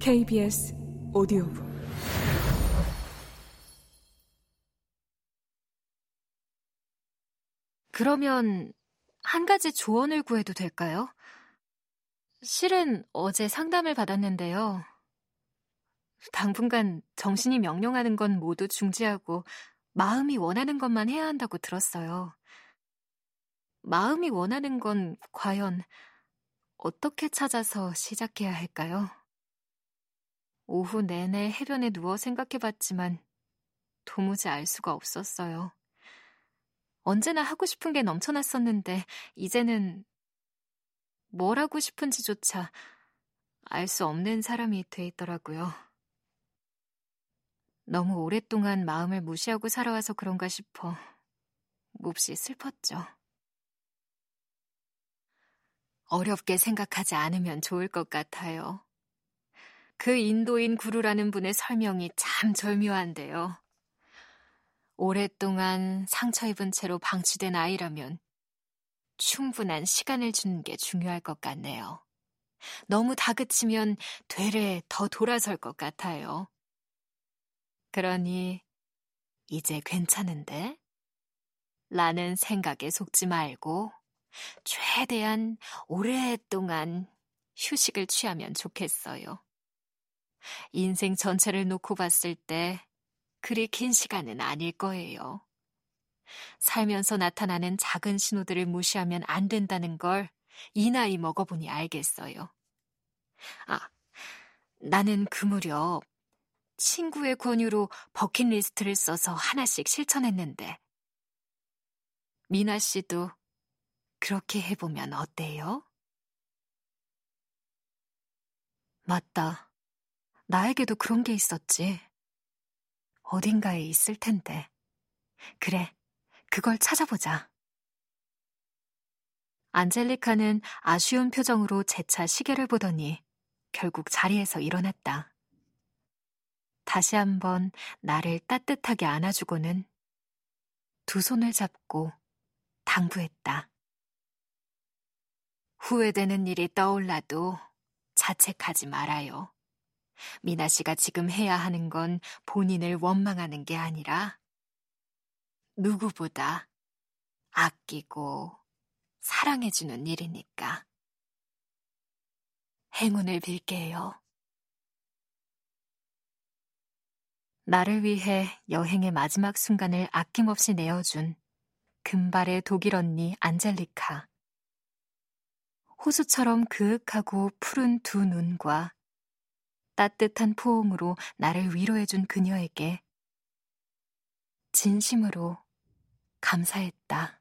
KBS 오디오북 그러면 한 가지 조언을 구해도 될까요? 실은 어제 상담을 받았는데요. 당분간 정신이 명령하는 건 모두 중지하고 마음이 원하는 것만 해야 한다고 들었어요. 마음이 원하는 건 과연 어떻게 찾아서 시작해야 할까요? 오후 내내 해변에 누워 생각해 봤지만 도무지 알 수가 없었어요. 언제나 하고 싶은 게 넘쳐났었는데, 이제는 뭘 하고 싶은지조차 알 수 없는 사람이 돼 있더라고요. 너무 오랫동안 마음을 무시하고 살아와서 그런가 싶어 몹시 슬펐죠. 어렵게 생각하지 않으면 좋을 것 같아요. 그 인도인 구루라는 분의 설명이 참 절묘한데요. 오랫동안 상처 입은 채로 방치된 아이라면 충분한 시간을 주는 게 중요할 것 같네요. 너무 다그치면 되레 더 돌아설 것 같아요. 그러니 이제 괜찮은데? 라는 생각에 속지 말고 최대한 오랫동안 휴식을 취하면 좋겠어요. 인생 전체를 놓고 봤을 때 그리 긴 시간은 아닐 거예요. 살면서 나타나는 작은 신호들을 무시하면 안 된다는 걸 이 나이 먹어보니 알겠어요. 아, 나는 그 무렵 친구의 권유로 버킷리스트를 써서 하나씩 실천했는데, 미나 씨도 그렇게 해보면 어때요? 맞다. 나에게도 그런 게 있었지. 어딘가에 있을 텐데. 그래, 그걸 찾아보자. 안젤리카는 아쉬운 표정으로 재차 시계를 보더니 결국 자리에서 일어났다. 다시 한번 나를 따뜻하게 안아주고는 두 손을 잡고 당부했다. 후회되는 일이 떠올라도 자책하지 말아요. 미나 씨가 지금 해야 하는 건 본인을 원망하는 게 아니라 누구보다 아끼고 사랑해주는 일이니까. 행운을 빌게요. 나를 위해 여행의 마지막 순간을 아낌없이 내어준 금발의 독일 언니 안젤리카. 호수처럼 그윽하고 푸른 두 눈과 따뜻한 포옹으로 나를 위로해준 그녀에게 진심으로 감사했다.